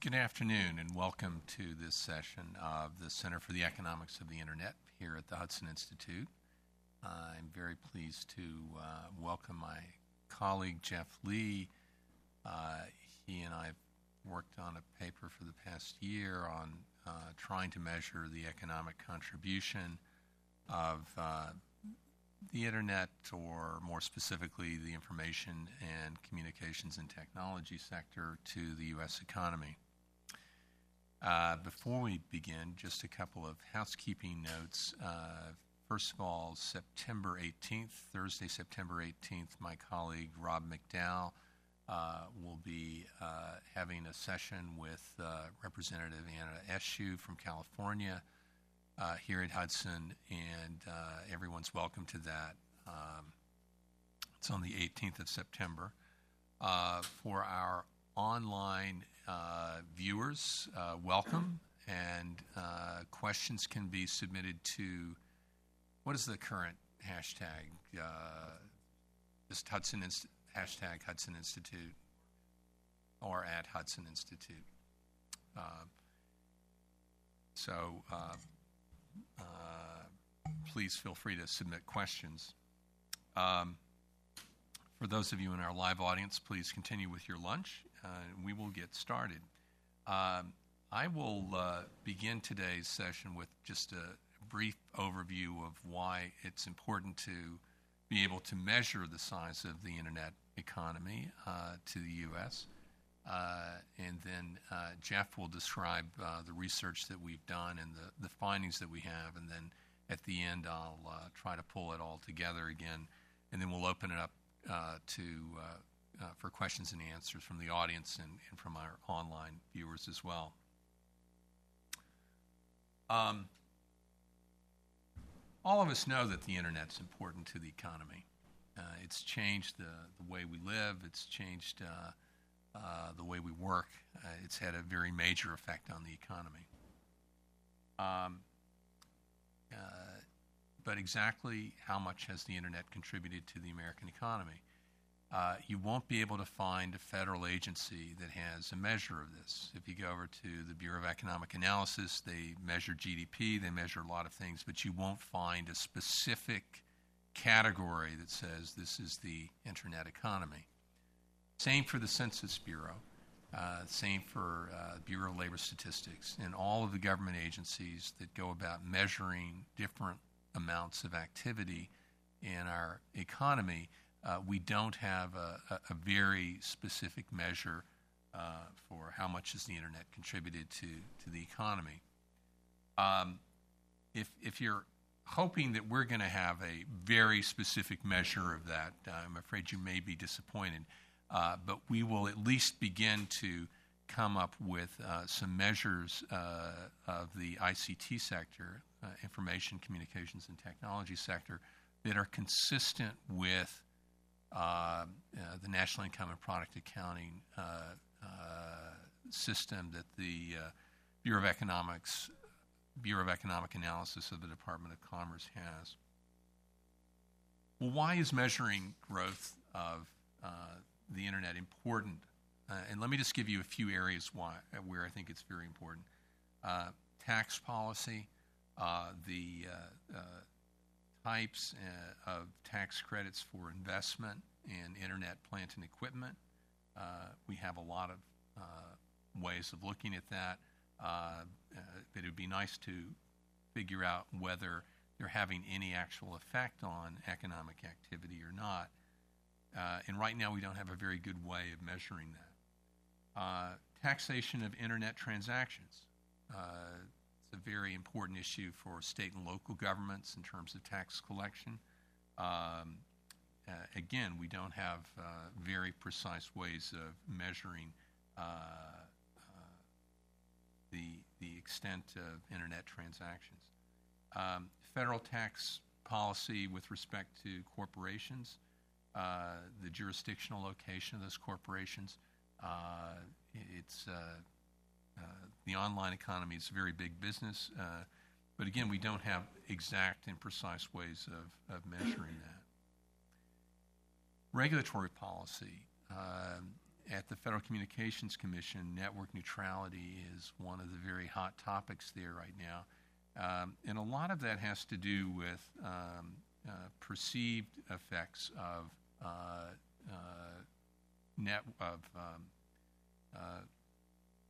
Good afternoon, and welcome to this session of the Center for the Economics of the Internet here at the Hudson Institute. I'm very pleased to uh, welcome my colleague Jeff Li. Uh, he and I have worked on a paper for the past year on uh, trying to measure the economic contribution of uh, the Internet, or more specifically, the information and communications and technology sector to the U.S. economy. Uh, before we begin, just a couple of housekeeping notes. Uh, first of all, September 18th, Thursday, September 18th, my colleague Rob McDowell uh, will be uh, having a session with uh, Representative Anna Eshoo from California uh, here at Hudson, and everyone's welcome to that. Um, it's on the 18th of September. for our online uh, viewers, uh, welcome, and uh, questions can be submitted to what is the current hashtag? Uh, just Hudson Inst- hashtag Hudson Institute or at Hudson Institute. Uh, so uh, please feel free to submit questions. Um, for those of you in our live audience, please continue with your lunch. Uh, we will get started. Um, I will uh, begin today's session with just a brief overview of why it's important to be able to measure the size of the internet economy uh, to the U.S. Uh, and then uh, Jeff will describe uh, the research that we've done and the, the findings that we have. And then at the end, I'll try to pull it all together again. And then we'll open it up to uh, uh, for questions and answers from the audience and, and from our online viewers as well. Um, all of us know that the internet's important to the economy. Uh, it's changed the, the way we live. It's changed uh, uh, the way we work. it's had a very major effect on the economy. Um, but exactly how much has the internet contributed to the American economy? Uh, you won't be able to find a federal agency that has a measure of this. If you go over to the Bureau of Economic Analysis, they measure GDP, they measure a lot of things, but you won't find a specific category that says this is the internet economy. Same for the Census Bureau. Uh, same for uh, Bureau of Labor Statistics and all of the government agencies that go about measuring different amounts of activity in our economy, uh, we don't have a, a, very specific measure uh, for how much has the internet contributed to, to the economy. Um, if, if you're hoping that we're going to have a very specific measure of that, I'm afraid you may be disappointed. Uh, but we will at least begin to come up with uh, some measures uh, of the ICT sector, uh, information communications and technology sector, that are consistent with uh, the national income and product accounting uh, system that the Bureau of Economics Bureau of Economic Analysis of the Department of Commerce has. Well, why is measuring growth of the internet important uh, and let me just give you a few areas why, where I think it's very important. Uh, tax policy, uh, the uh, uh, types uh, of tax credits for investment in internet plant and equipment. we have a lot of ways of looking at that. but it would be nice to figure out whether they're having any actual effect on economic activity or not. and right now, we don't have a very good way of measuring that. Uh, taxation of internet transactions. Uh, it's a very important issue for state and local governments in terms of tax collection. Um, uh, again, we don't have uh, very precise ways of measuring uh, uh, the, the extent of internet transactions. Um, federal tax policy with respect to corporations, the jurisdictional location of those corporations. Uh, it's uh, uh, the online economy is very big business, but again, we don't have exact and precise ways of, of measuring that. Regulatory policy. at the Federal Communications Commission, network neutrality is one of the very hot topics there right now. Um, and a lot of that has to do with um, uh, perceived effects of uh, uh, net of um, uh,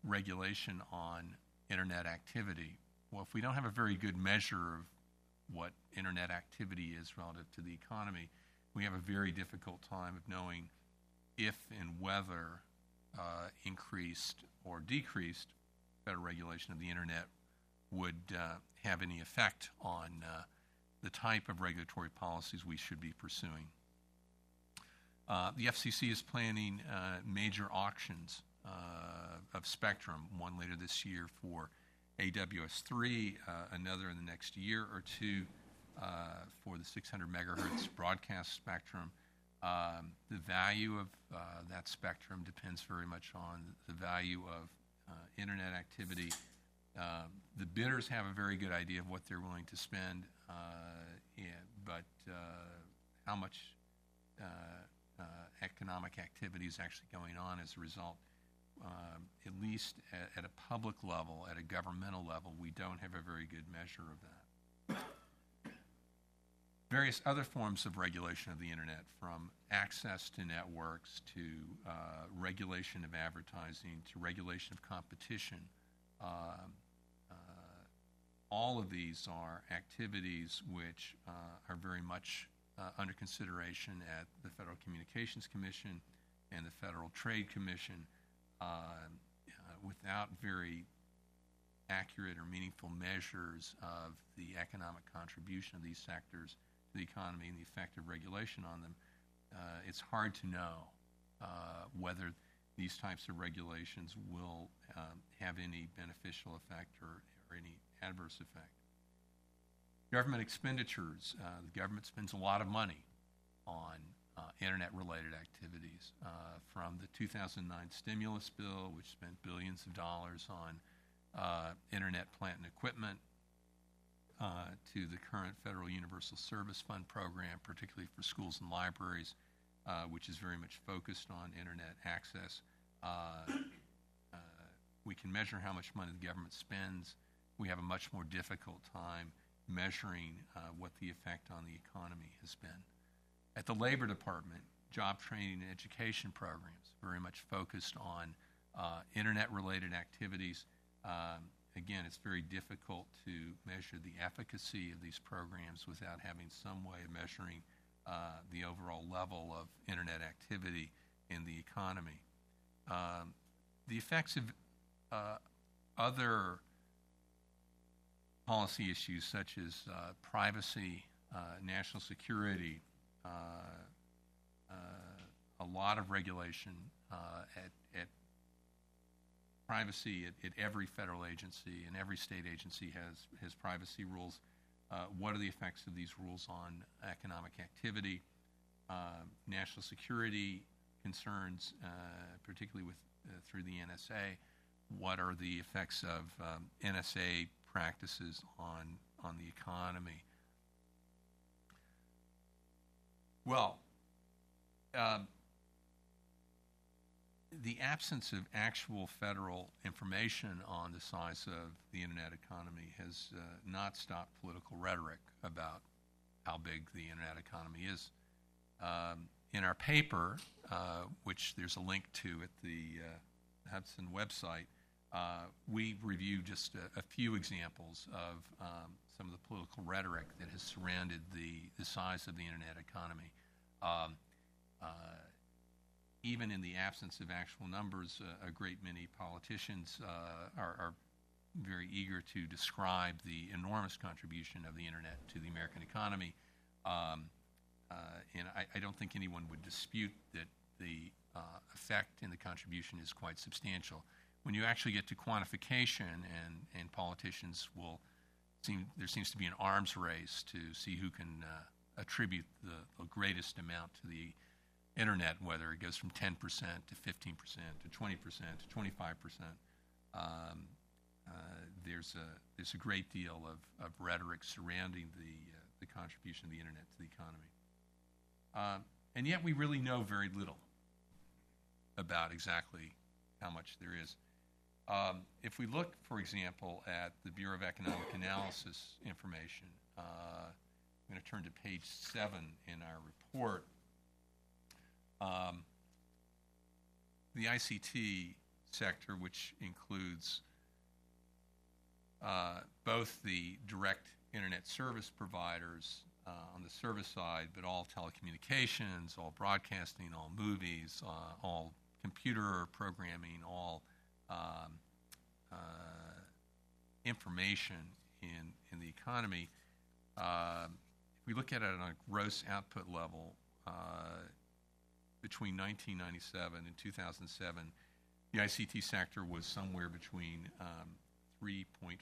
regulation on internet activity. Well, if we don't have a very good measure of what internet activity is relative to the economy, we have a very difficult time of knowing if and whether uh, increased or decreased federal regulation of the internet would uh, have any effect on uh, the type of regulatory policies we should be pursuing. Uh, the FCC is planning uh, major auctions uh, of spectrum, one later this year for AWS3, another in the next year or two for the 600 megahertz broadcast spectrum. Um, the value of uh, that spectrum depends very much on the value of uh, internet activity. Uh, the bidders have a very good idea of what they're willing to spend, uh, yeah, but uh, how much uh, economic activity is actually going on as a result, um, at least at, at a public level, at a governmental level, we don't have a very good measure of that various other forms of regulation of the internet, from access to networks to uh, regulation of advertising to regulation of competition. Uh, uh, all of these are activities which uh, are very much uh, under consideration at the Federal Communications Commission and the Federal Trade Commission uh, without very accurate or meaningful measures of the economic contribution of these sectors to the economy and the effect of regulation on them, uh, it's hard to know uh, whether these types of regulations will um, have any beneficial effect or, or, any adverse effect. Government expenditures. Uh, the government spends a lot of money on uh, internet related activities. Uh, from the 2009 stimulus bill, which spent billions of dollars on uh, internet plant and equipment, uh, to the current Federal Universal Service Fund program, particularly for schools and libraries, uh, which is very much focused on internet access. Uh, we can measure how much money the government spends. We have a much more difficult time measuring what the effect on the economy has been. At the Labor Department, job training and education programs very much focused on uh, internet related activities. Um, again, it's very difficult to measure the efficacy of these programs without having some way of measuring uh, the overall level of internet activity in the economy. Um, the effects of uh, other policy issues such as uh, privacy, uh, national security, a lot of regulation at, at privacy at, at, every federal agency and every state agency has, has privacy rules. Uh, what are the effects of these rules on economic activity, uh, national security concerns, uh, particularly with uh, through the NSA? What are the effects of um, NSA practices on on the economy? Well, um, the absence of actual federal information on the size of the internet economy has uh, not stopped political rhetoric about how big the internet economy is. Um, in our paper, uh, which there's a link to at the uh, Hudson website, uh, we review just a, a, few examples of um, some of the political rhetoric that has surrounded the, the size of the internet economy. Um, uh, even in the absence of actual numbers, uh, a great many politicians uh, are, are, very eager to describe the enormous contribution of the internet to the American economy. Um, uh, and I, I, don't think anyone would dispute that the uh, effect and the contribution is quite substantial. When you actually get to quantification, and, and politicians will seem, there seems to be an arms race to see who can uh, attribute the, the greatest amount to the internet, whether it goes from 10% to 15% to 20% to 25%, um, uh, there's, a, there's a great deal of, of rhetoric surrounding the, uh, the contribution of the internet to the economy. Uh, and yet we really know very little about exactly how much there is. Um, if we look, for example, at the Bureau of Economic Analysis information, uh, I'm going to turn to page seven in our report. Um, the ICT sector, which includes uh, both the direct internet service providers uh, on the service side, but all telecommunications, all broadcasting, all movies, uh, all computer programming, all um, uh, information in, in the economy. Um, we look at it on a gross output level, uh, between 1997 and 2007, the ICT sector was somewhere between um, 3.5%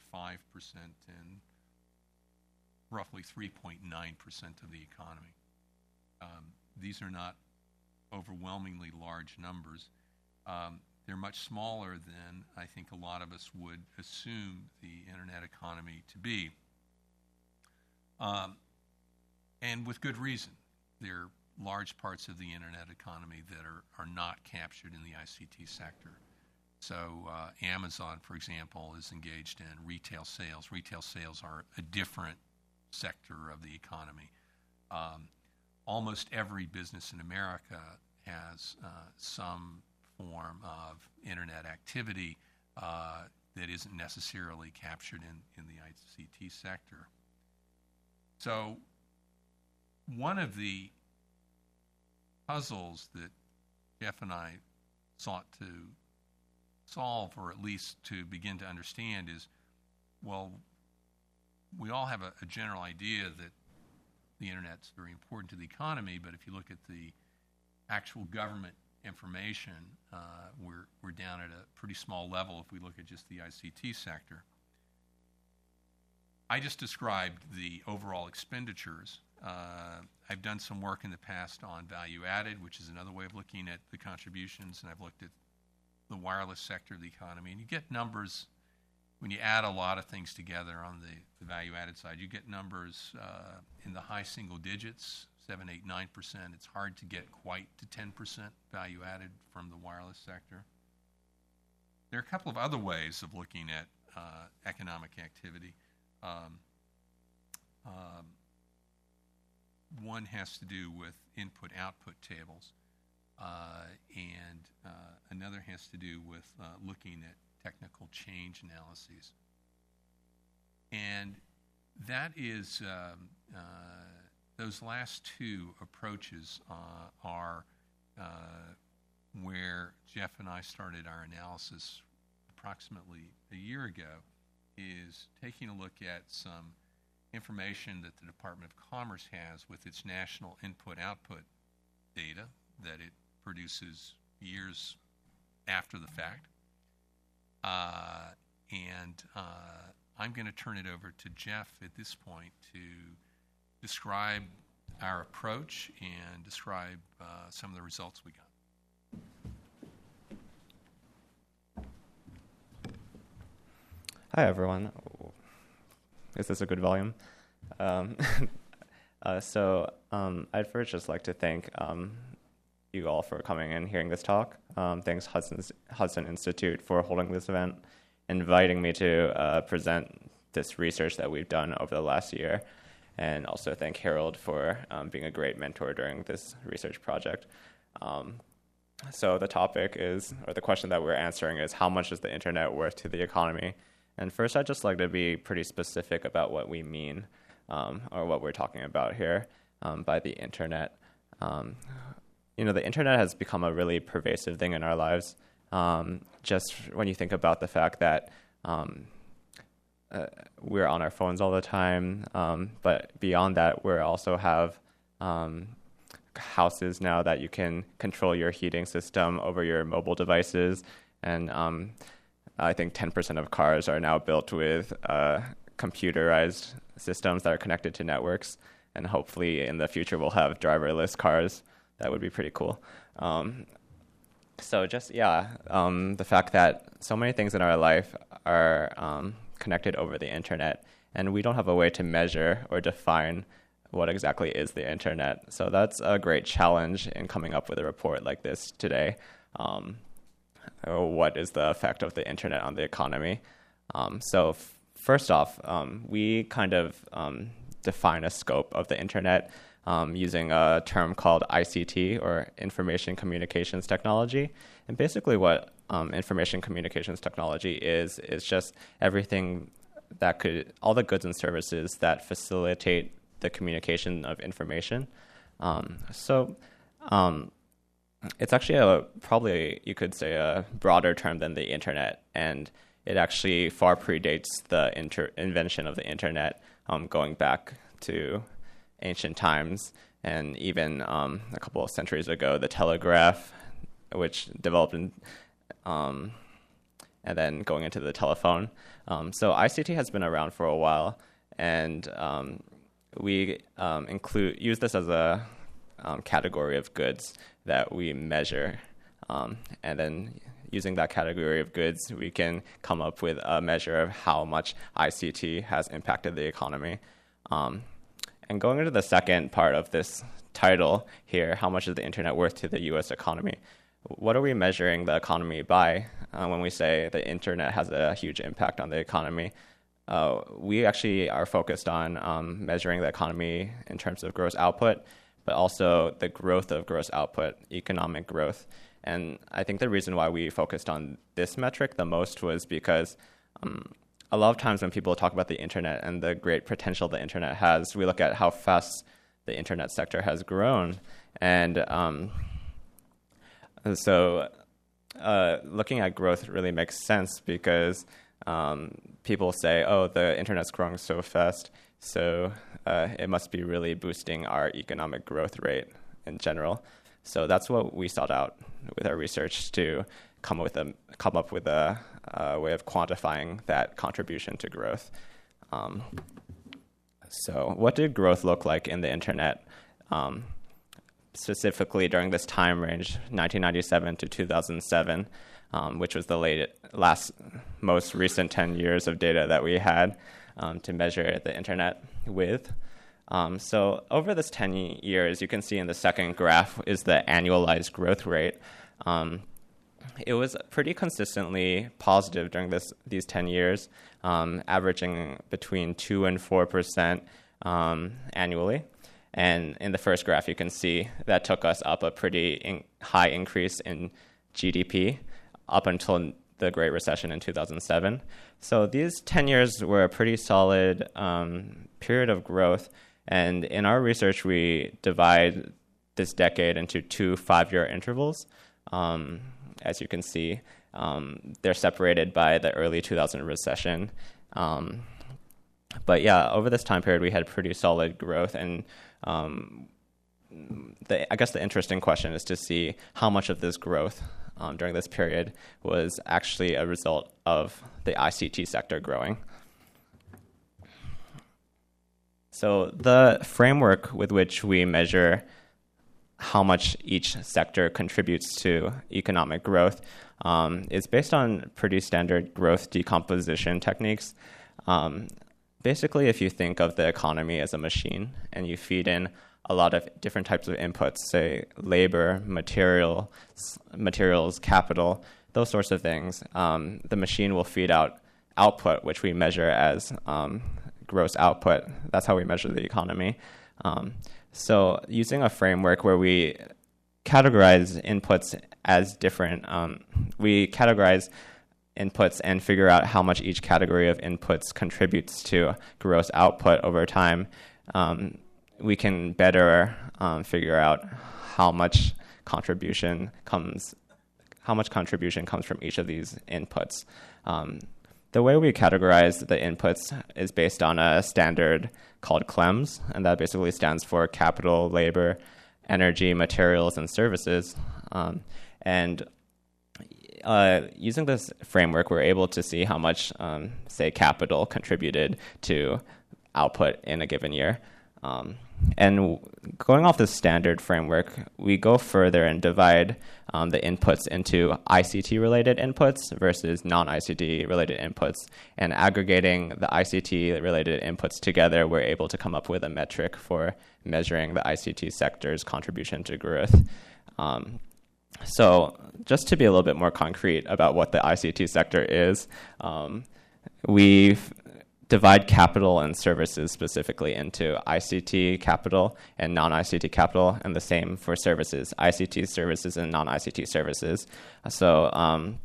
and roughly 3.9% of the economy. Um, these are not overwhelmingly large numbers. Um, they're much smaller than I think a lot of us would assume the internet economy to be. Um, and with good reason. There are large parts of the internet economy that are, are not captured in the ICT sector. So, uh, Amazon, for example, is engaged in retail sales. Retail sales are a different sector of the economy. Um, almost every business in America has uh, some form of internet activity uh, that isn't necessarily captured in, in the ICT sector. So, one of the puzzles that Jeff and I sought to solve, or at least to begin to understand, is well, we all have a, a general idea that the internet's very important to the economy, but if you look at the actual government information, uh, we're, we're down at a pretty small level if we look at just the ICT sector. I just described the overall expenditures. Uh, I've done some work in the past on value added, which is another way of looking at the contributions, and I've looked at the wireless sector of the economy, and you get numbers when you add a lot of things together on the, the value added side. You get numbers uh, in the high single digits, seven, eight, nine percent. It's hard to get quite to ten percent value added from the wireless sector. There are a couple of other ways of looking at uh, economic activity. Um, um, one has to do with input output tables. Uh, and uh, another has to do with uh, looking at technical change analyses. And that is, um, uh, those last two approaches uh, are uh, where Jeff and I started our analysis approximately a year ago, is taking a look at some information that the Department of Commerce has with its national input output data that it produces years after the fact. Uh, and uh, I'm going to turn it over to Jeff at this point to describe our approach and describe uh, some of the results we got. Hi, everyone. Is this a good volume? Um, uh, so, um, I'd first just like to thank um, you all for coming and hearing this talk. Um, thanks Hudson's, Hudson Institute for holding this event, inviting me to uh, present this research that we've done over the last year, and also thank Harold for um, being a great mentor during this research project. So the topic is, or the question that we're answering is, how much is the internet worth to the economy? And first, I'd just like to be pretty specific about what we mean, um, or what we're talking about here um, by the internet. Um, you know, the internet has become a really pervasive thing in our lives. Um, just when you think about the fact that um, uh, we're on our phones all the time, um, but beyond that, we also have houses now that you can control your heating system over your mobile devices, and um, I think 10% of cars are now built with uh, computerized systems that are connected to networks, and hopefully in the future we'll have driverless cars that would be pretty cool. Um, so just yeah, um, the fact that so many things in our life are um, connected over the internet, and we don't have a way to measure or define what exactly is the internet. So that's a great challenge in coming up with a report like this today. um, what is the effect of the internet on the economy. Um, so, f- first off, um, we kind of um, define a scope of the internet um, using a term called ICT or Information Communications Technology. And basically, what um, information communications technology is is just everything that could all the goods and services that facilitate the communication of information. So um, it's actually a probably you could say a broader term than the internet, and it actually far predates the inter- invention of the internet, um, going back to ancient times, and even um, a couple of centuries ago, the telegraph, which developed in, um, and then going into the telephone. Um, so ICT has been around for a while, and um, we um, include use this as a um, category of goods that we measure, um, and then using that category of goods, we can come up with a measure of how much ICT has impacted the economy. Um, and going into the second part of this title here, how much is the internet worth to the U.S. economy? What are we measuring the economy by uh, when we say the internet has a huge impact on the economy? Uh, we actually are focused on um, measuring the economy in terms of gross output, but also the growth of gross output, economic growth. And I think the reason why we focused on this metric the most was because um, a lot of times when people talk about the internet and the great potential the internet has, we look at how fast the internet sector has grown. And um, so uh, looking at growth really makes sense because um, people say, oh, the internet's growing so fast, so uh, it must be really boosting our economic growth rate in general. So that's what we sought out with our research to come with a come up with a, a way of quantifying that contribution to growth. Um, so, what did growth look like in the internet? Um, specifically during this time range, 1997 to 2007, um, which was the late, last, most recent 10 years of data that we had um, to measure the internet with. Um, so over this 10 years, you can see in the second graph is the annualized growth rate. Um, it was pretty consistently positive during this these 10 years, um, averaging between 2 and 4 percent um, annually. And in the first graph, you can see that took us up a pretty in high increase in GDP up until the Great Recession in 2007. So these 10 years were a pretty solid um, period of growth. And in our research, we divide this decade into two five year intervals. Um, as you can see, um, they're separated by the early 2000 recession. Um, but yeah, over this time period, we had pretty solid growth. And um, the, I guess the interesting question is to see how much of this growth um, during this period was actually a result of the ICT sector growing. So, the framework with which we measure how much each sector contributes to economic growth um, is based on pretty standard growth decomposition techniques. Um, basically, if you think of the economy as a machine and you feed in a lot of different types of inputs, say labor, material, materials, capital, those sorts of things. Um, the machine will feed out output, which we measure as um, gross output. That's how we measure the economy. Um, so, using a framework where we categorize inputs as different, um, we categorize inputs and figure out how much each category of inputs contributes to gross output over time. Um, we can better um, figure out how much contribution comes how much contribution comes from each of these inputs. Um, the way we categorize the inputs is based on a standard called KLEMS, and that basically stands for capital, labor, energy, materials, and services. Um, and uh, using this framework, we're able to see how much, um, say, capital contributed to output in a given year. Um, and going off the standard framework, we go further and divide um, the inputs into ICT related inputs versus non ICT related inputs. And aggregating the ICT related inputs together, we're able to come up with a metric for measuring the ICT sector's contribution to growth. Um, so, just to be a little bit more concrete about what the ICT sector is, um, we divide capital and services specifically into ICT capital and non ICT capital, and the same for services ICT services and non ICT services. So, um,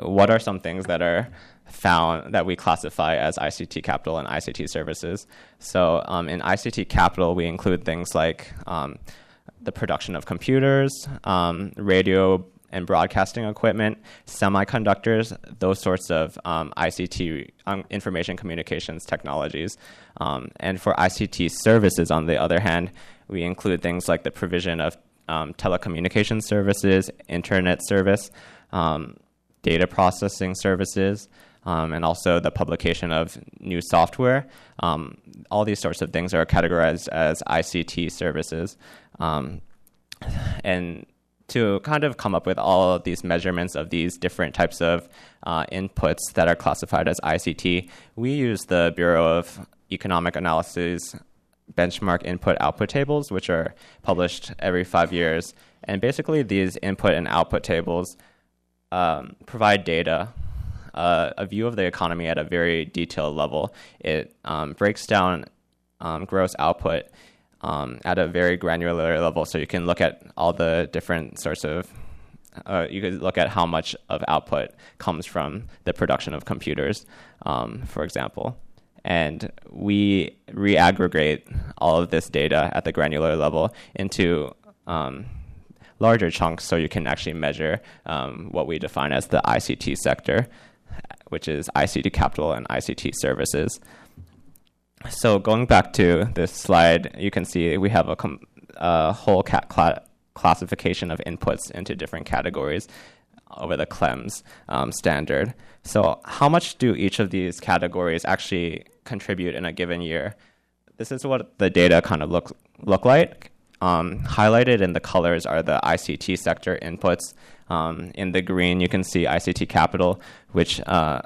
what are some things that are found that we classify as ICT capital and ICT services? So, um, in ICT capital, we include things like um, the production of computers, um, radio and broadcasting equipment, semiconductors, those sorts of um, ICT, um, information communications technologies. Um, and for ICT services, on the other hand, we include things like the provision of um, telecommunications services, internet service, um, data processing services. Um, and also the publication of new software. all these sorts of things are categorized as ICT services. and to kind of come up with all of these measurements of these different types of uh, inputs that are classified as ICT, we use the Bureau of Economic Analysis benchmark input output tables, which are published every five years. And basically, these input and output tables um, provide data, uh, a view of the economy at a very detailed level. It um, breaks down um, gross output um, at a very granular level. So you can look at all the different sorts of uh, you could look at how much of output comes from the production of computers, um, for example. And we reaggregate all of this data at the granular level into um, larger chunks so you can actually measure um, what we define as the ICT sector, which is ICT capital and ICT services. So going back to this slide, you can see we have a, a whole cla- classification of inputs into different categories over the KLEMS um, standard. So how much do each of these categories actually contribute in a given year? This is what the data kind of look look like. Um, highlighted in the colors are the ICT sector inputs. Um, in the green, you can see ICT capital, which uh,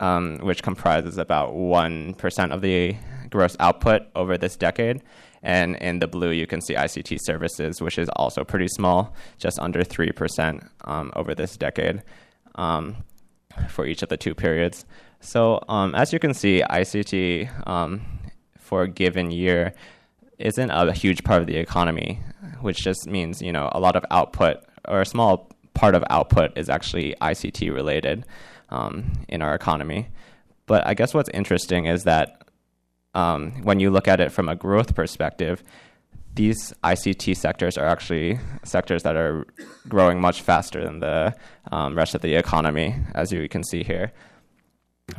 um, which comprises about 1% of the gross output over this decade. And in the blue, you can see ICT services, which is also pretty small, just under 3% um, over this decade um, for each of the two periods. So, um, as you can see, ICT um, for a given year isn't a huge part of the economy, which just means, you know, a lot of output or a small part of output is actually ICT related um, in our economy. But I guess what's interesting is that um, when you look at it from a growth perspective, these ICT sectors are actually sectors that are growing much faster than the um, rest of the economy, as you can see here.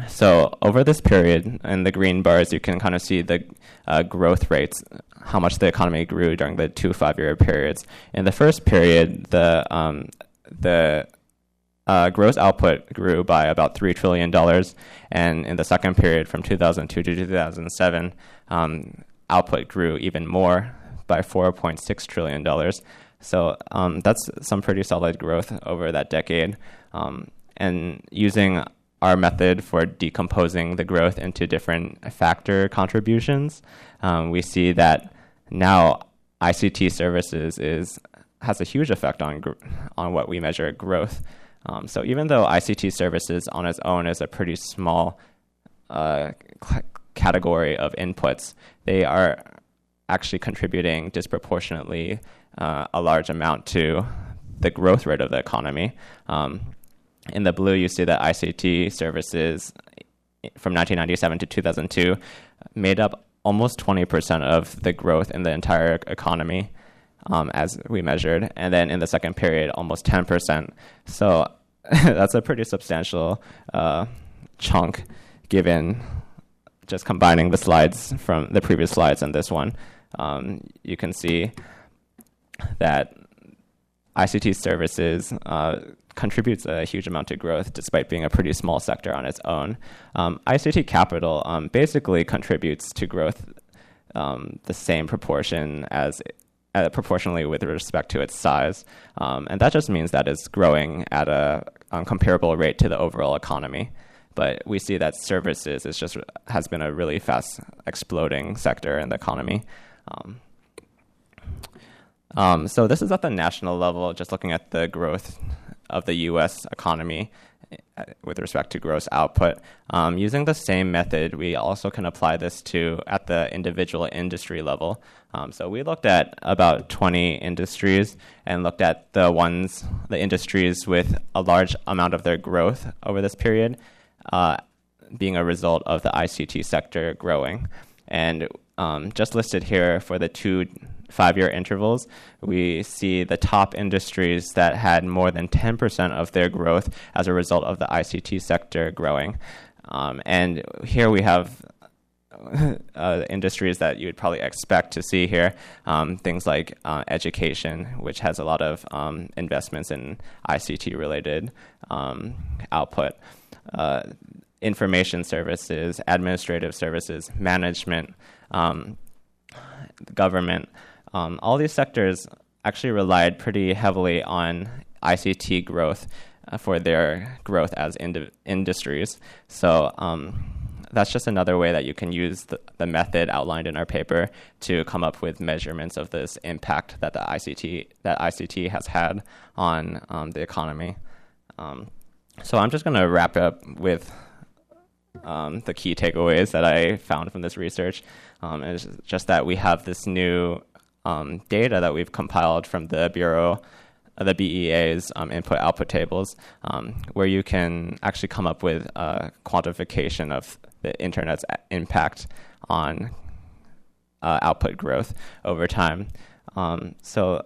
So over this period, in the green bars, you can kind of see the uh, growth rates, how much the economy grew during the two five-year periods. In the first period, the um, the uh, gross output grew by about $3 trillion. And in the second period, from 2002 to 2007, um, output grew even more by $4.6 trillion. So um, that's some pretty solid growth over that decade. Um, and using our method for decomposing the growth into different factor contributions, um, we see that now ICT services is has a huge effect on on what we measure growth. Um, so even though ICT services on its own is a pretty small uh, c- category of inputs, they are actually contributing disproportionately uh, a large amount to the growth rate of the economy. Um, in the blue, you see that ICT services from 1997 to 2002 made up almost 20% of the growth in the entire economy um, as we measured, and then in the second period, almost 10%. So that's a pretty substantial uh, chunk given just combining the slides from the previous slides and this one. Um, you can see that ICT services uh, contributes a huge amount to growth despite being a pretty small sector on its own. Um, ICT capital um, basically contributes to growth um, the same proportion as uh, proportionally with respect to its size. Um, and that just means that it's growing at a um, comparable rate to the overall economy. But we see that services is just has been a really fast exploding sector in the economy. Um, Um, so this is at the national level, just looking at the growth of the U.S. economy with respect to gross output. Um, using the same method, we also can apply this to at the individual industry level. Um, so we looked at about 20 industries and looked at the ones, the industries with a large amount of their growth over this period uh, being a result of the ICT sector growing. And um, just listed here for the two five year intervals, we see the top industries that had more than 10% of their growth as a result of the ICT sector growing. Um, and here we have uh, industries that you would probably expect to see here. Um, things like uh, education, which has a lot of um, investments in ICT related um, output, uh, information services, administrative services, management, um, government. Um, all these sectors actually relied pretty heavily on ICT growth uh, for their growth as ind- industries. So um, that's just another way that you can use the, the, method outlined in our paper to come up with measurements of this impact that the ICT that ICT has had on um, the economy. Um, so I'm just going to wrap up with um, the key takeaways that I found from this research. Um, is just that we have this new um, data that we've compiled from the Bureau, uh, the BEA's um, input output tables, um, where you can actually come up with a quantification of the internet's impact on uh, output growth over time. Um, so,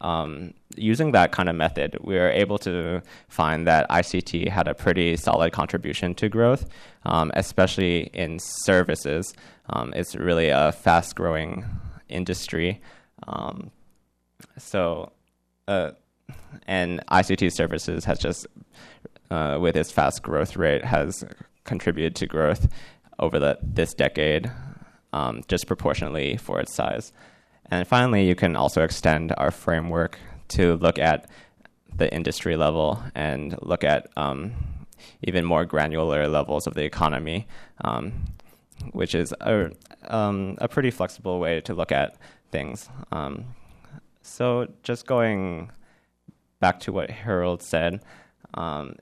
um, using that kind of method, we were able to find that ICT had a pretty solid contribution to growth, um, especially in services. Um, it's really a fast growing industry. Um, so, uh, and ICT services has just, uh, with its fast growth rate, has contributed to growth over the, this decade, um, disproportionately for its size. And finally, you can also extend our framework to look at the industry level and look at um, even more granular levels of the economy, um, which is a, um, a pretty flexible way to look at things. Um, so, just going back to what Harold said, um,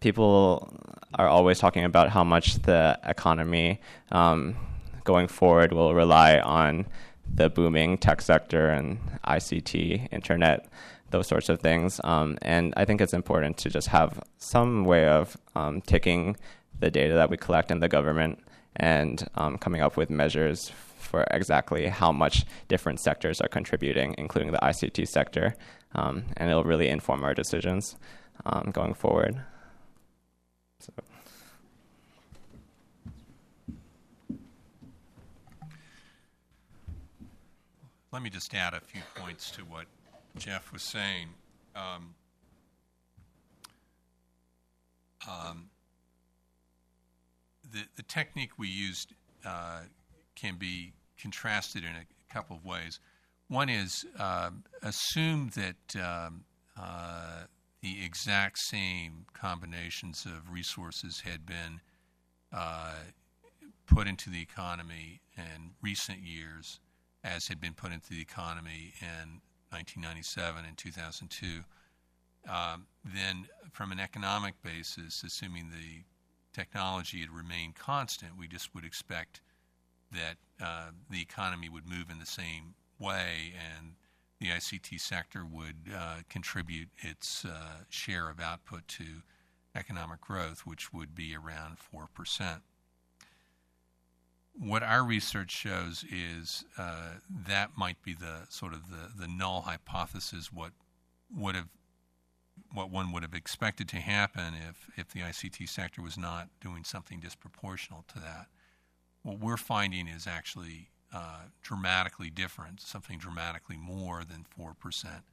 people are always talking about how much the economy um, going forward will rely on the booming tech sector and ICT, internet, those sorts of things. Um, and I think it's important to just have some way of um, taking the data that we collect in the government and um, coming up with measures for exactly how much different sectors are contributing, including the ICT sector. Um, and it'll really inform our decisions um, going forward. So. Let me just add a few points to what Jeff was saying. Um, um, the, the technique we used uh, can be contrasted in a couple of ways. One is uh, assume that um, uh, the exact same combinations of resources had been uh, put into the economy in recent years as had been put into the economy in 1997 and 2002, um, then from an economic basis, assuming the technology had remained constant, we just would expect that uh, the economy would move in the same way and the ICT sector would uh, contribute its uh, share of output to economic growth, which would be around 4% what our research shows is uh, that might be the sort of the, the null hypothesis. What would have what one would have expected to happen if if the ICT sector was not doing something disproportional to that. What we're finding is actually uh, dramatically different, something dramatically more than four percent.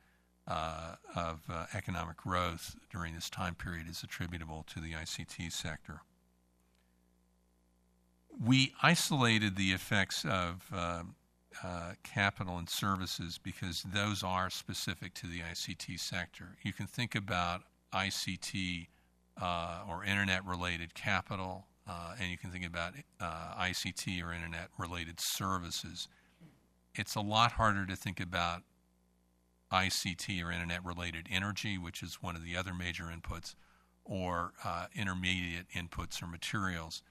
Uh, of uh, economic growth during this time period is attributable to the ICT sector we isolated the effects of uh, capital and services because those are specific to the ICT sector. You can think about ICT uh, or internet related capital, uh, and you can think about uh, ICT or internet related services. it's a lot harder to think about ICT or internet related energy, which is one of the other major inputs, or uh, intermediate inputs or materials.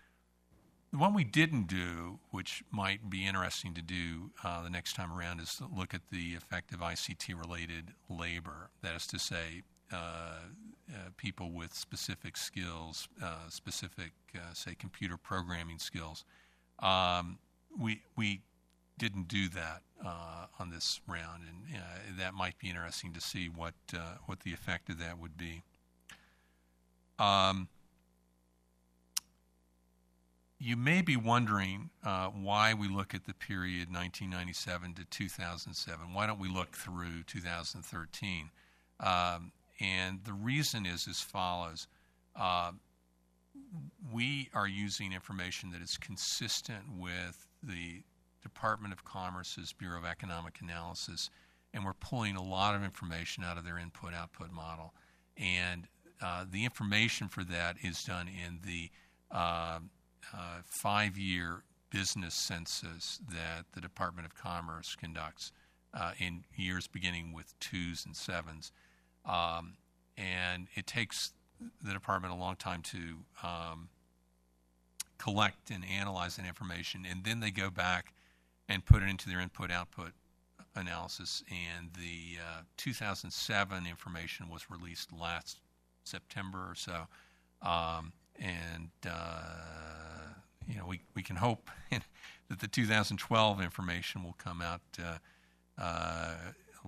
The one we didn't do, which might be interesting to do uh, the next time around, is to look at the effect of ICT related labor. That is to say, uh, uh, people with specific skills, uh, specific, uh, say, computer programming skills. Um, we, we didn't do that uh, on this round, and that might be interesting to see what, what the effect of that would be. Um, you may be wondering uh, why we look at the period 1997 to 2007. Why don't we look through 2013? Um, and the reason is as follows. Uh, we are using information that is consistent with the Department of Commerce's Bureau of Economic Analysis, and we're pulling a lot of information out of their input output model. And uh, the information for that is done in the uh, five year business census that the Department of Commerce conducts uh, in years beginning with twos and sevens. Um, and it takes the department a long time to um, collect and analyze that information, and then they go back and put it into their input output analysis. And the uh, 2007 information was released last September or so, um, and uh, you know we we can hope that the 2012 information will come out. Uh, uh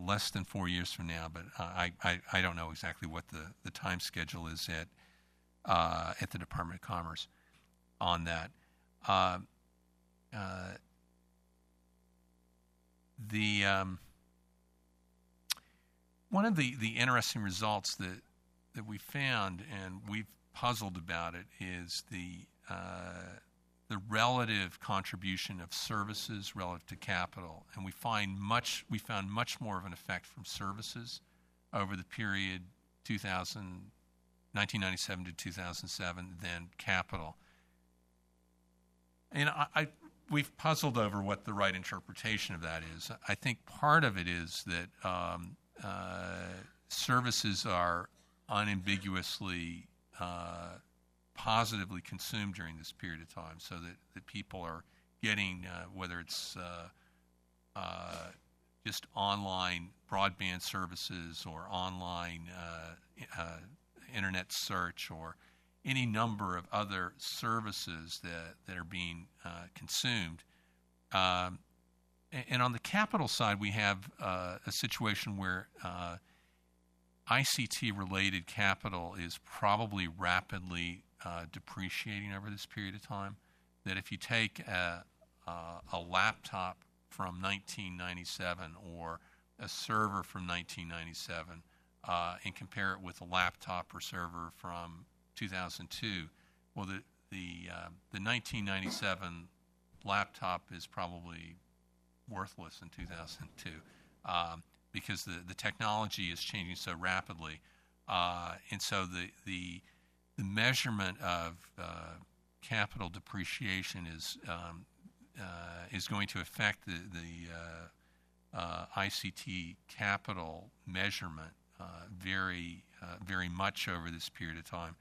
less than four years from now, but I, I, I don't know exactly what the, the time schedule is at uh, at the Department of Commerce on that. Uh, the um, one of the, the interesting results that that we found and we've puzzled about it is the uh, the relative contribution of services relative to capital, and we find much we found much more of an effect from services over the period 2000, 1997 to 2007 than capital. And I, I we've puzzled over what the right interpretation of that is. I think part of it is that um, uh, services are unambiguously uh, positively consumed during this period of time so that, that people are getting, uh, whether it's uh, uh, just online broadband services or online uh, uh, internet search or any number of other services that, that are being uh, consumed. Um, and on the capital side, we have a situation where ICT related capital is probably rapidly uh, depreciating over this period of time. That if you take a, a, a laptop from 1997 or a server from 1997 uh, and compare it with a laptop or server from 2002, well, the the uh, the 1997 laptop is probably worthless in 2002 um, because the the technology is changing so rapidly, uh, and so the the the measurement of uh, capital depreciation is um, uh, is going to affect the the uh, uh ICT capital measurement uh, very uh, very much over this period of time,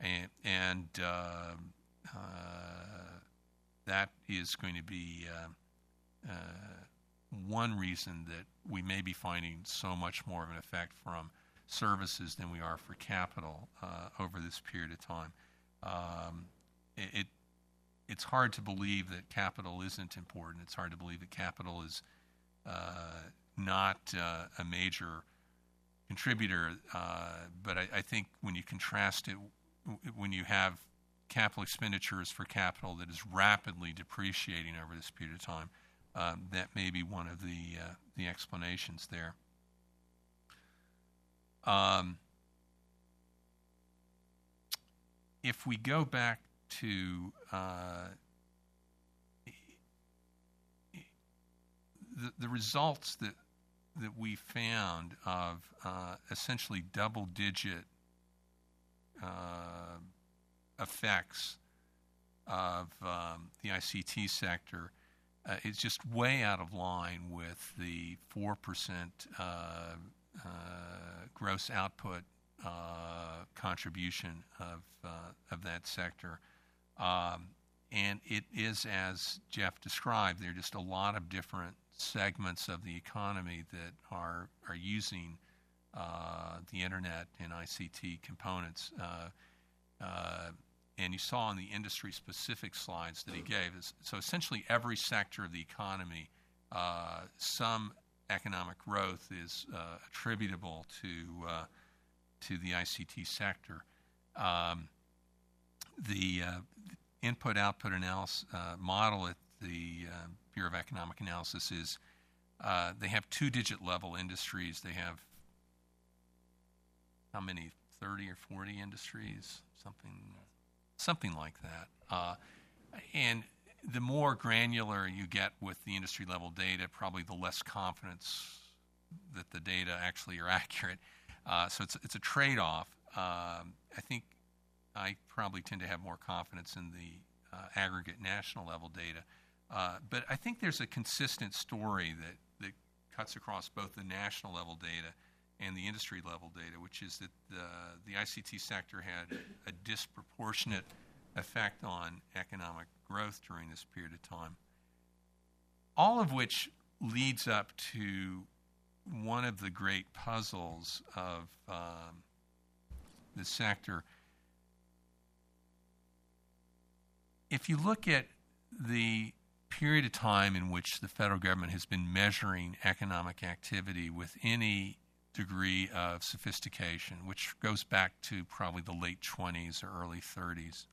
and and that is going to be one reason that we may be finding so much more of an effect from services than we are for capital uh, over this period of time. Um, it, it, it's hard to believe that capital isn't important. It's hard to believe that capital is uh, not uh, a major contributor. Uh, but I, I, think when you contrast it, when you have capital expenditures for capital that is rapidly depreciating over this period of time, um, that may be one of the uh, the explanations there. Um, if we go back to uh, the, the results that that we found of uh, essentially double-digit uh, effects of um, the ICT sector uh, is just way out of line with the 4% uh, uh, gross output uh, contribution of, uh, of that sector. Um, and it is, as Jeff described, there are just a lot of different segments of the economy that are, are using uh, the internet and ICT components. And you saw in the industry specific slides that he gave. So essentially, every sector of the economy, uh, some economic growth is uh, attributable to uh, to the ICT sector. Um, the uh, input output analysis uh, model at the uh, Bureau of Economic Analysis is they have two digit level industries. They have how many? 30 or 40 industries, something, something like that. Uh, and the more granular you get with the industry level data, probably the less confidence that the data actually are accurate. Uh, so it's it's a trade off. Um, I think I probably tend to have more confidence in the uh, aggregate national level data, uh, but I think there's a consistent story that that cuts across both the national level data and the industry level data, which is that the, the ICT sector had a disproportionate effect on economic growth during this period of time. All of which leads up to one of the great puzzles of um, the sector. If you look at the period of time in which the federal government has been measuring economic activity with any degree of sophistication, which goes back to probably the late 20s or early 30s,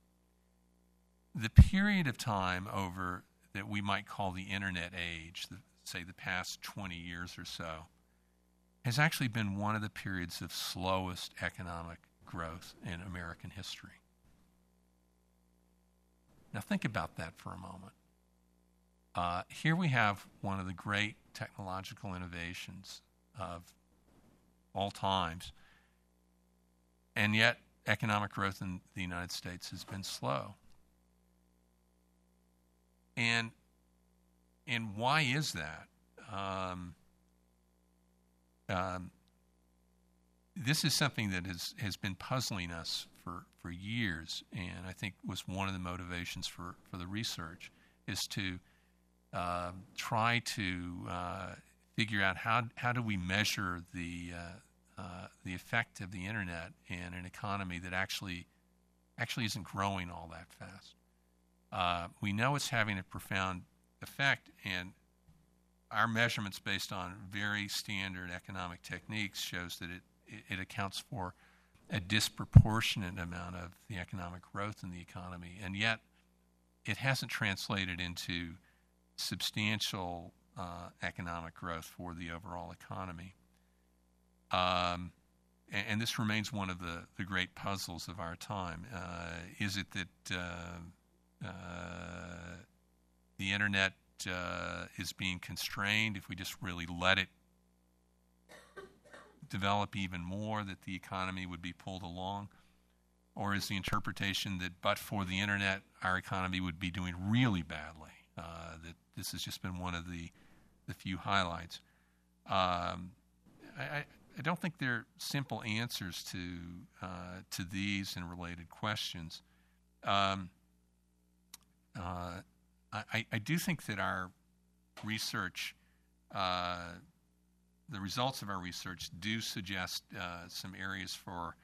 the period of time over that we might call the internet age, the, say the past 20 years or so, has actually been one of the periods of slowest economic growth in American history. Now, think about that for a moment. Uh, here we have one of the great technological innovations of all times, and yet economic growth in the United States has been slow. And and why is that? Um, um, this is something that has, has been puzzling us for, for years, and I think was one of the motivations for, for the research is to uh, try to uh, figure out how, how do we measure the, uh, uh, the effect of the internet in an economy that actually actually isn't growing all that fast. Uh, we know it's having a profound effect, and our measurements based on very standard economic techniques shows that it, it, it accounts for a disproportionate amount of the economic growth in the economy, and yet it hasn't translated into substantial uh, economic growth for the overall economy. Um, and, and, this remains one of the, the great puzzles of our time. Uh, is it that uh, uh the internet uh, is being constrained, if we just really let it develop even more, that the economy would be pulled along? Or is the interpretation that but for the internet, our economy would be doing really badly? Uh, that this has just been one of the, the few highlights. Um, I, I, don't think there are simple answers to uh, to these and related questions. Um, uh, I, I do think that our research, uh, the results of our research, do suggest uh, some areas for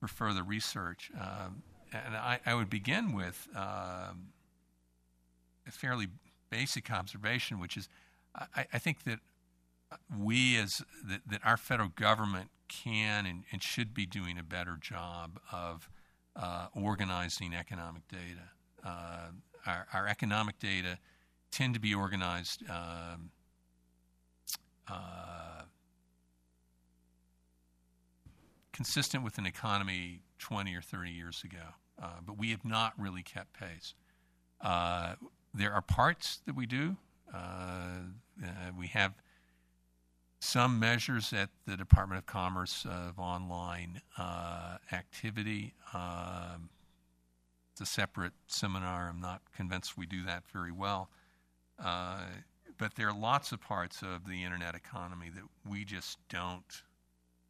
for further research. Um, and I, I, would begin with um, a fairly basic observation, which is I, I think that we, as that, that, our federal government, can and, and, should be doing a better job of uh, organizing economic data. Uh, our, our economic data tend to be organized um, uh, consistent with an economy 20 or 30 years ago, uh, but we have not really kept pace. Uh, there are parts that we do. Uh, we have some measures at the Department of Commerce of online uh, activity. Um, it's a separate seminar. I'm not convinced we do that very well. Uh, but there are lots of parts of the internet economy that we just don't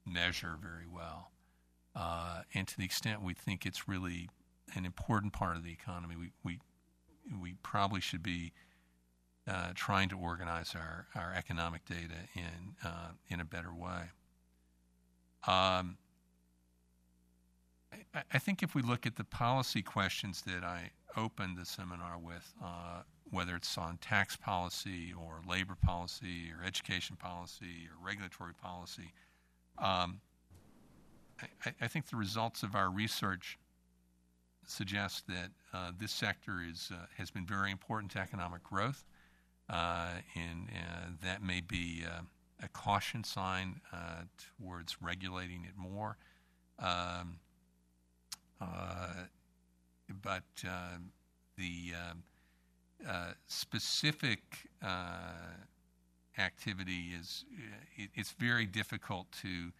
measure very well. Uh, and to the extent we think it's really an important part of the economy, we, we, we probably should be uh, trying to organize our, our economic data in, uh, in a better way. Um, I, I, think if we look at the policy questions that I opened the seminar with, uh, whether it's on tax policy or labor policy or education policy or regulatory policy, um, I, I, think the results of our research suggest that uh, this sector is, uh, has been very important to economic growth, and uh, that may be uh, a caution sign uh, towards regulating it more. Um, but the uh, specific uh, activity is it, it's very difficult to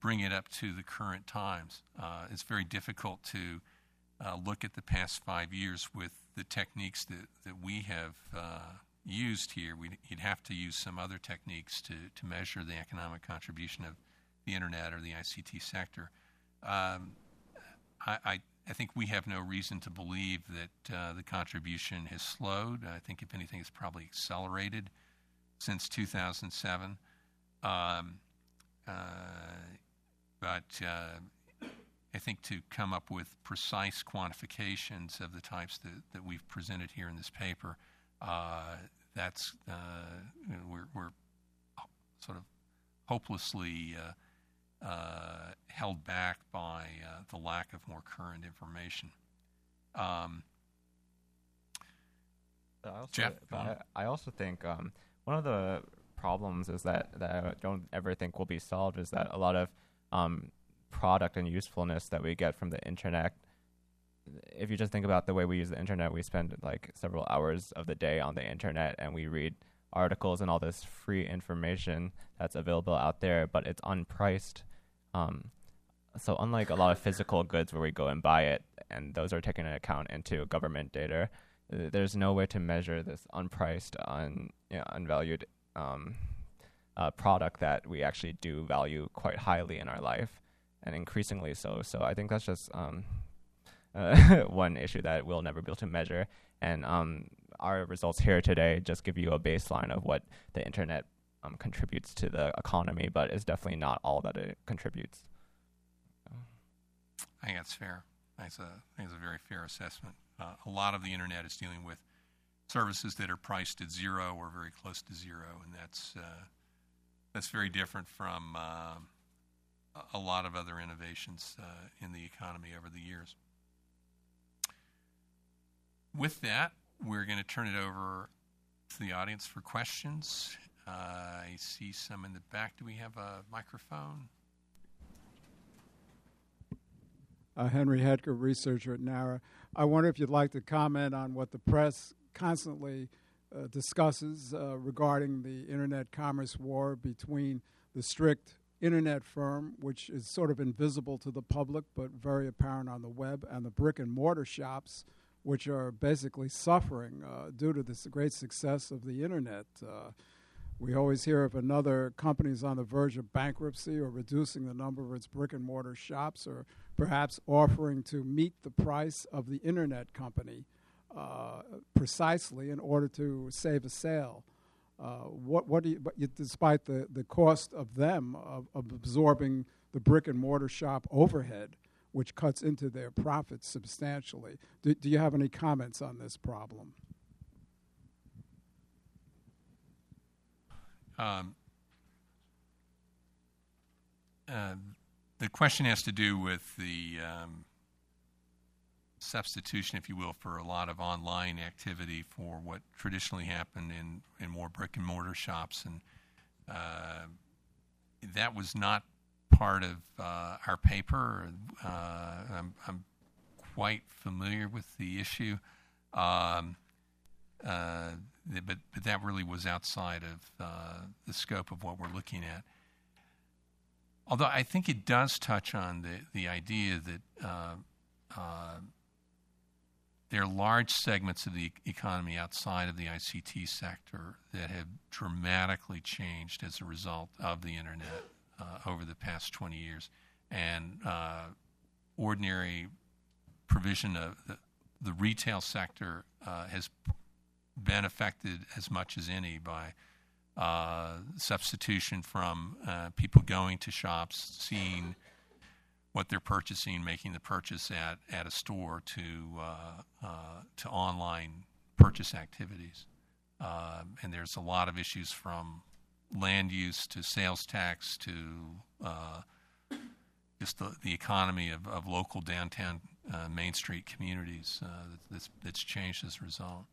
bring it up to the current times. Uh, it's very difficult to uh, look at the past five years with the techniques that, that we have uh, used here. We'd, you'd have to use some other techniques to, to measure the economic contribution of the internet or the ICT sector. Um, I, I I think we have no reason to believe that uh, the contribution has slowed. I think, if anything, it's probably accelerated since 2007. Um, uh, but uh, I think to come up with precise quantifications of the types that, that we've presented here in this paper, that's uh, you know, we're, we're, sort of hopelessly uh, uh, held back by uh, the lack of more current information. Um, I also, Jeff, I, I, also think um, one of the problems is that that I don't ever think will be solved is that a lot of um, product and usefulness that we get from the internet. If you just think about the way we use the internet, we spend like several hours of the day on the internet and we read articles and all this free information that's available out there, but it's unpriced um, so unlike a lot of physical goods where we go and buy it, and those are taken into account into government data, there's no way to measure this unpriced, un, you know, unvalued um, uh, product that we actually do value quite highly in our life, and increasingly so. So I think that's just um, uh, one issue that we'll never be able to measure. And um, our results here today just give you a baseline of what the internet um, contributes to the economy, but is definitely not all that it contributes. I think that's fair. That's think it's a very fair assessment. Uh, a lot of the internet is dealing with services that are priced at zero or very close to zero, and that's uh, that's very different from uh, a lot of other innovations uh, in the economy over the years. With that, we're going to turn it over to the audience for questions. Uh, I see some in the back. Do we have a microphone? Uh, Henry Hedger, researcher at NARA. I wonder if you'd like to comment on what the press constantly uh, discusses uh, regarding the internet commerce war between the strict internet firm, which is sort of invisible to the public but very apparent on the web, and the brick and mortar shops, which are basically suffering uh, due to this great success of the internet. Uh, we always hear of another companies on the verge of bankruptcy or reducing the number of its brick and mortar shops or perhaps offering to meet the price of the internet company uh, precisely in order to save a sale. Uh, what, what do you, but despite the, the cost of them of, of absorbing the brick and mortar shop overhead, which cuts into their profits substantially. Do, do you have any comments on this problem? Um, uh, the question has to do with the um, substitution, if you will, for a lot of online activity for what traditionally happened in, in more brick and mortar shops. And uh, that was not part of uh, our paper. Uh, I'm, I'm, quite familiar with the issue. Um, uh, but, but that really was outside of uh, the scope of what we're looking at. Although I think it does touch on the, the idea that uh, uh there are large segments of the economy outside of the ICT sector that have dramatically changed as a result of the internet uh, over the past 20 years. And uh, ordinary provision of the, the retail sector uh, has been affected as much as any by uh, substitution from uh, people going to shops, seeing what they're purchasing, making the purchase at, at a store to uh, uh, to online purchase activities. And there's a lot of issues from land use to sales tax to uh, just the, the economy of, of local downtown uh, Main Street communities uh, that's, that's changed as a result.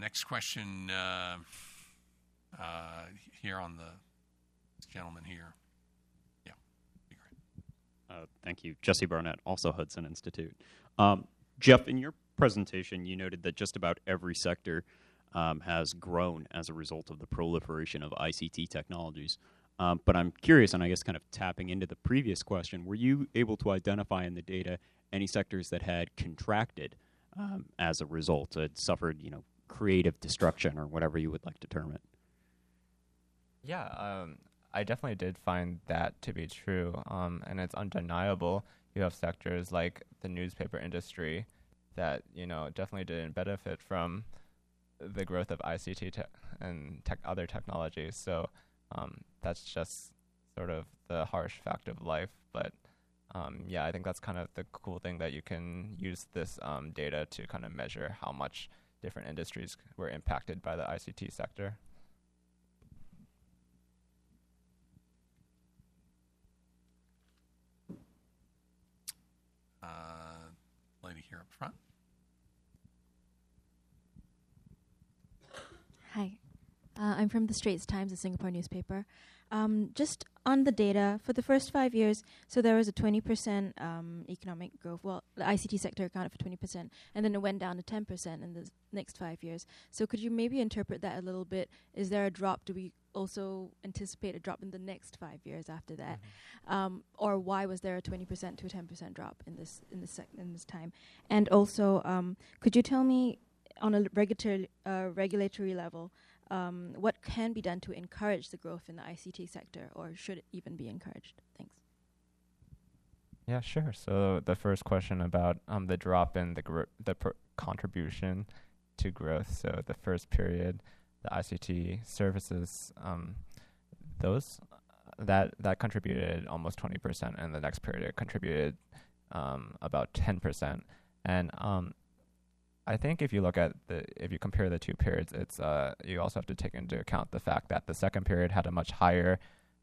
next question here on the gentleman here. Yeah. Uh, thank you. Jesse Barnett, also Hudson Institute. Um, Jeff, in your presentation, you noted that just about every sector um, has grown as a result of the proliferation of ICT technologies. Um, but I'm curious, and I guess kind of tapping into the previous question, were you able to identify in the data any sectors that had contracted um, as a result, had suffered, you know, creative destruction or whatever you would like to term it? Yeah, um, I definitely did find that to be true, um, and it's undeniable. You have sectors like the newspaper industry that you know definitely didn't benefit from the growth of ICT te- and tech other technologies. So um, that's just sort of the harsh fact of life. But um, yeah, I think that's kind of the cool thing that you can use this um, data to kind of measure how much different industries were impacted by the ICT sector. Uh, I'm from the Straits Times, a Singapore newspaper. Um, just on the data, for the first five years, so there was a 20% um, economic growth. Well, the ICT sector accounted for 20%, and then it went down to 10% in the next five years. So could you maybe interpret that a little bit? Is there a drop? Do we also anticipate a drop in the next five years after that, mm-hmm. um, or why was there a 20% to a 10% drop in this in this sec- in this time? And also, um, could you tell me on a regulatory uh, regulatory level? Um, what can be done to encourage the growth in the ICT sector, or should it even be encouraged? Thanks. Yeah, sure. So the first question about um, the drop in the gr- the pr- contribution to growth. So the first period, the ICT services, um, those that that contributed almost twenty percent, and the next period it contributed um, about ten percent. And um, I think if you look at the if you compare the two periods, it's uh, you also have to take into account the fact that the second period had a much higher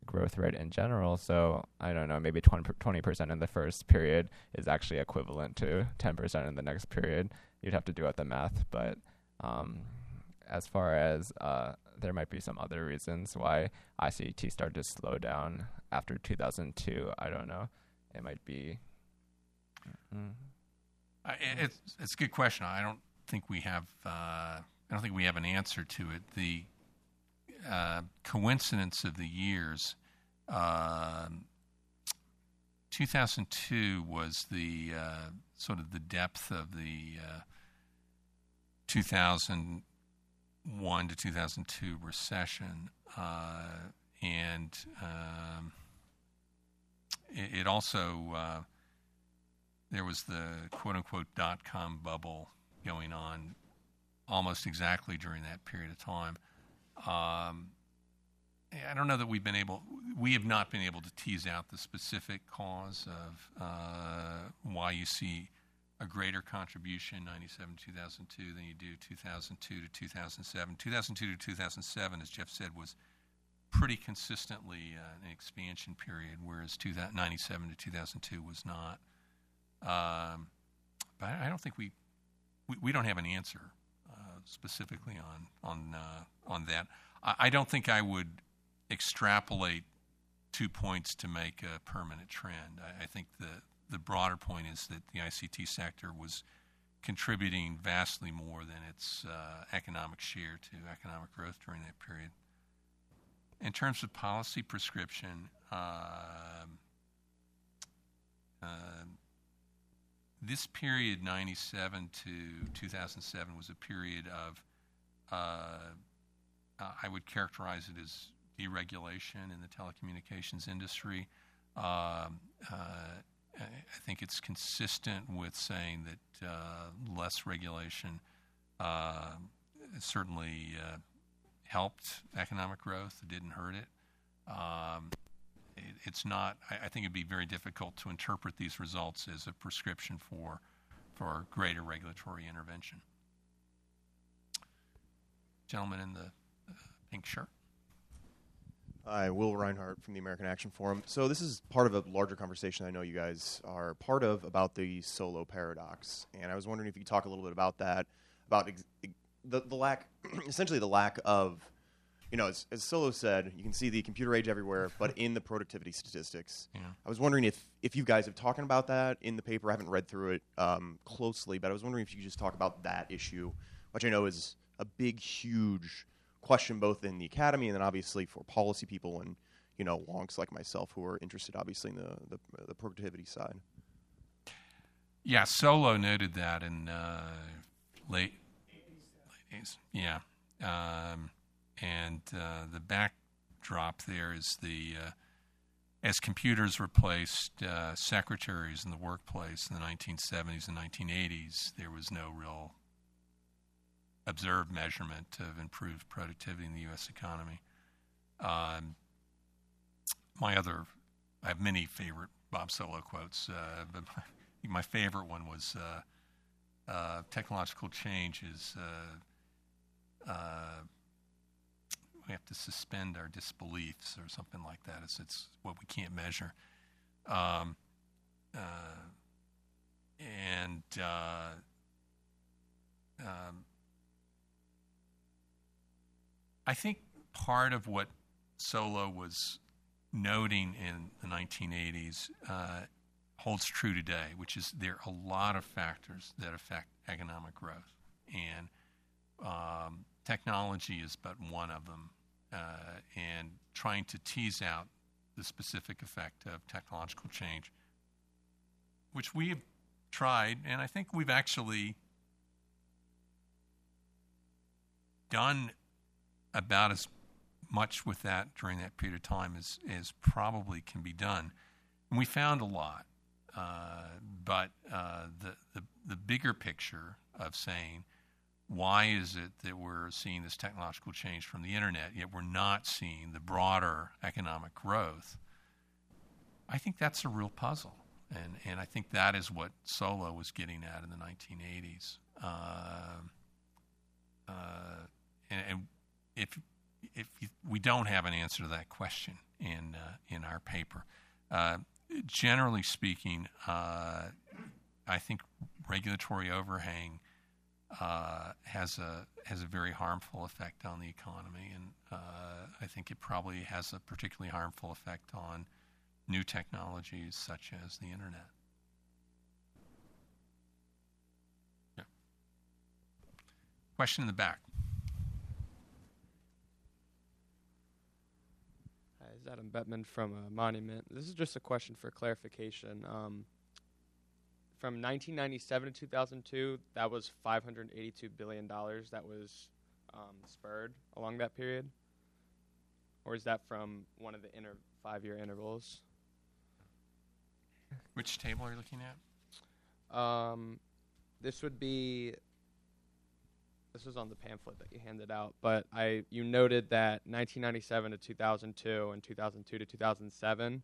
growth rate in general. So I don't know, maybe 20 percent in the first period is actually equivalent to ten percent in the next period. You'd have to do out the math, but um, as far as uh, there might be some other reasons why ICT started to slow down after 2002. I don't know. It might be. It's it's a good question. I don't think we have uh, I don't think we have an answer to it. The uh, coincidence of the years. Uh, 2002 was the uh, sort of the depth of the uh, 2001 to 2002 recession, uh, and um, it, it, also there was the quote unquote dot com bubble going on almost exactly during that period of time. Um, I don't know that we've been able, we have not been able to tease out the specific cause of uh, why you see a greater contribution 97 2002 than you do 2002 to 2007. 2002 to 2007, as Jeff said, was pretty consistently uh, an expansion period, whereas 97 to 2002 was not. Um, but I don't think we, we, we don't have an answer uh, specifically on on uh, on that. I, I, don't think I would extrapolate two points to make a permanent trend. I, I, think the the broader point is that the ICT sector was contributing vastly more than its uh, economic share to economic growth during that period. In terms of policy prescription. Um, this period, 97 to 2007, was a period of, uh, uh, I would characterize it as deregulation in the telecommunications industry. Um, uh, I think it's consistent with saying that uh, less regulation uh, certainly uh, helped economic growth. It didn't hurt it. Um, it's not. I, I, think it'd be very difficult to interpret these results as a prescription for for greater regulatory intervention. Gentleman in the uh, pink shirt. Hi, Will Reinhardt from the American Action Forum. So this is part of a larger conversation I know you guys are part of about the Solow paradox, and I was wondering if you could talk a little bit about that, about ex- the the lack, essentially the lack of, you know, as, as Solow said, you can see the computer age everywhere, but in the productivity statistics. Yeah. I was wondering if if you guys have talked about that in the paper. I haven't read through it um, closely, but I was wondering if you could just talk about that issue, which I know is a big, huge question both in the academy and then obviously for policy people and you know wonks like myself who are interested obviously in the the, the productivity side. Yeah, Solow noted that in uh, late late 80s. Yeah, um, and uh, the backdrop there is the uh, as computers replaced uh, secretaries in the workplace in the 1970s and 1980s, there was no real observed measurement of improved productivity in the U.S. economy. Um, my other, I have many favorite Bob Solow quotes, uh, but my, my, favorite one was uh, uh, technological change is uh, uh, we have to suspend our disbeliefs or something like that. It's, it's what we can't measure. Um, uh, and um, I think part of what Solow was noting in the 1980s uh, holds true today, which is there are a lot of factors that affect economic growth, and um, technology is but one of them. Uh, and trying to tease out the specific effect of technological change, which we have tried, and I think we've actually done about as much with that during that period of time as, as probably can be done. And we found a lot. Uh, but uh, the, the, the bigger picture of saying, why is it that we're seeing this technological change from the internet, yet we're not seeing the broader economic growth? I think that's a real puzzle. And, and I think that is what Solow was getting at in the 1980s. Uh, uh, and, and if if we don't have an answer to that question in uh, in our paper, uh, generally speaking, uh, I think regulatory overhang uh, has a has a very harmful effect on the economy, and uh, I think it probably has a particularly harmful effect on new technologies such as the internet. Yeah. Question in the back. Hi, is Adam Bettman from uh, Monument. This is just a question for clarification. Um, from 1997 to 2002, that was 582 billion dollars that was um, spurred along that period, or is that from one of the inter- five-year intervals? Which table are you looking at? Um, this would be this was on the pamphlet that you handed out, but I you noted that 1997 to 2002 and 2002 to 2007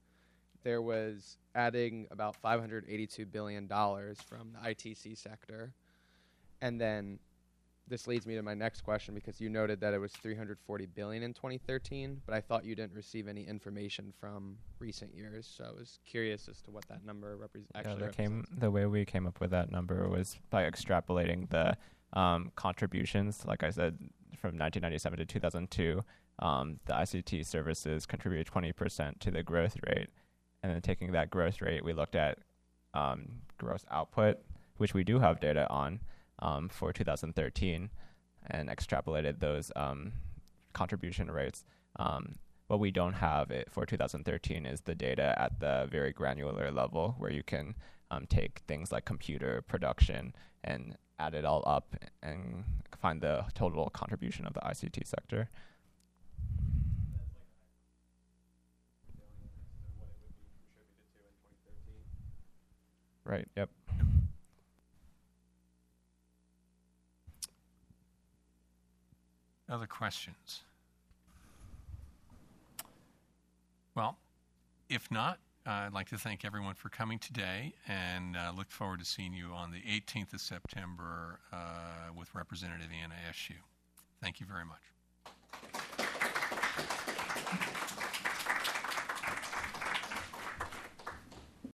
there was adding about 582 billion dollars from the ITC sector. And then this leads me to my next question because you noted that it was 340 billion in 2013, but I thought you didn't receive any information from recent years. So I was curious as to what that number repre- actually yeah, came, the way we came up with that number was by extrapolating the um, contributions. Like I said, from 1997 to 2002, um, the ICT services contributed 20% to the growth rate. And then taking that growth rate, we looked at um, gross output, which we do have data on um, for 2013, and extrapolated those um, contribution rates. Um, what we don't have it for 2013 is the data at the very granular level where you can um, take things like computer production and add it all up and find the total contribution of the ICT sector. Right. Yep. Other questions? Well, if not, I'd like to thank everyone for coming today and uh, look forward to seeing you on the 18th of September uh, with Representative Anna Eshoo. Thank you very much.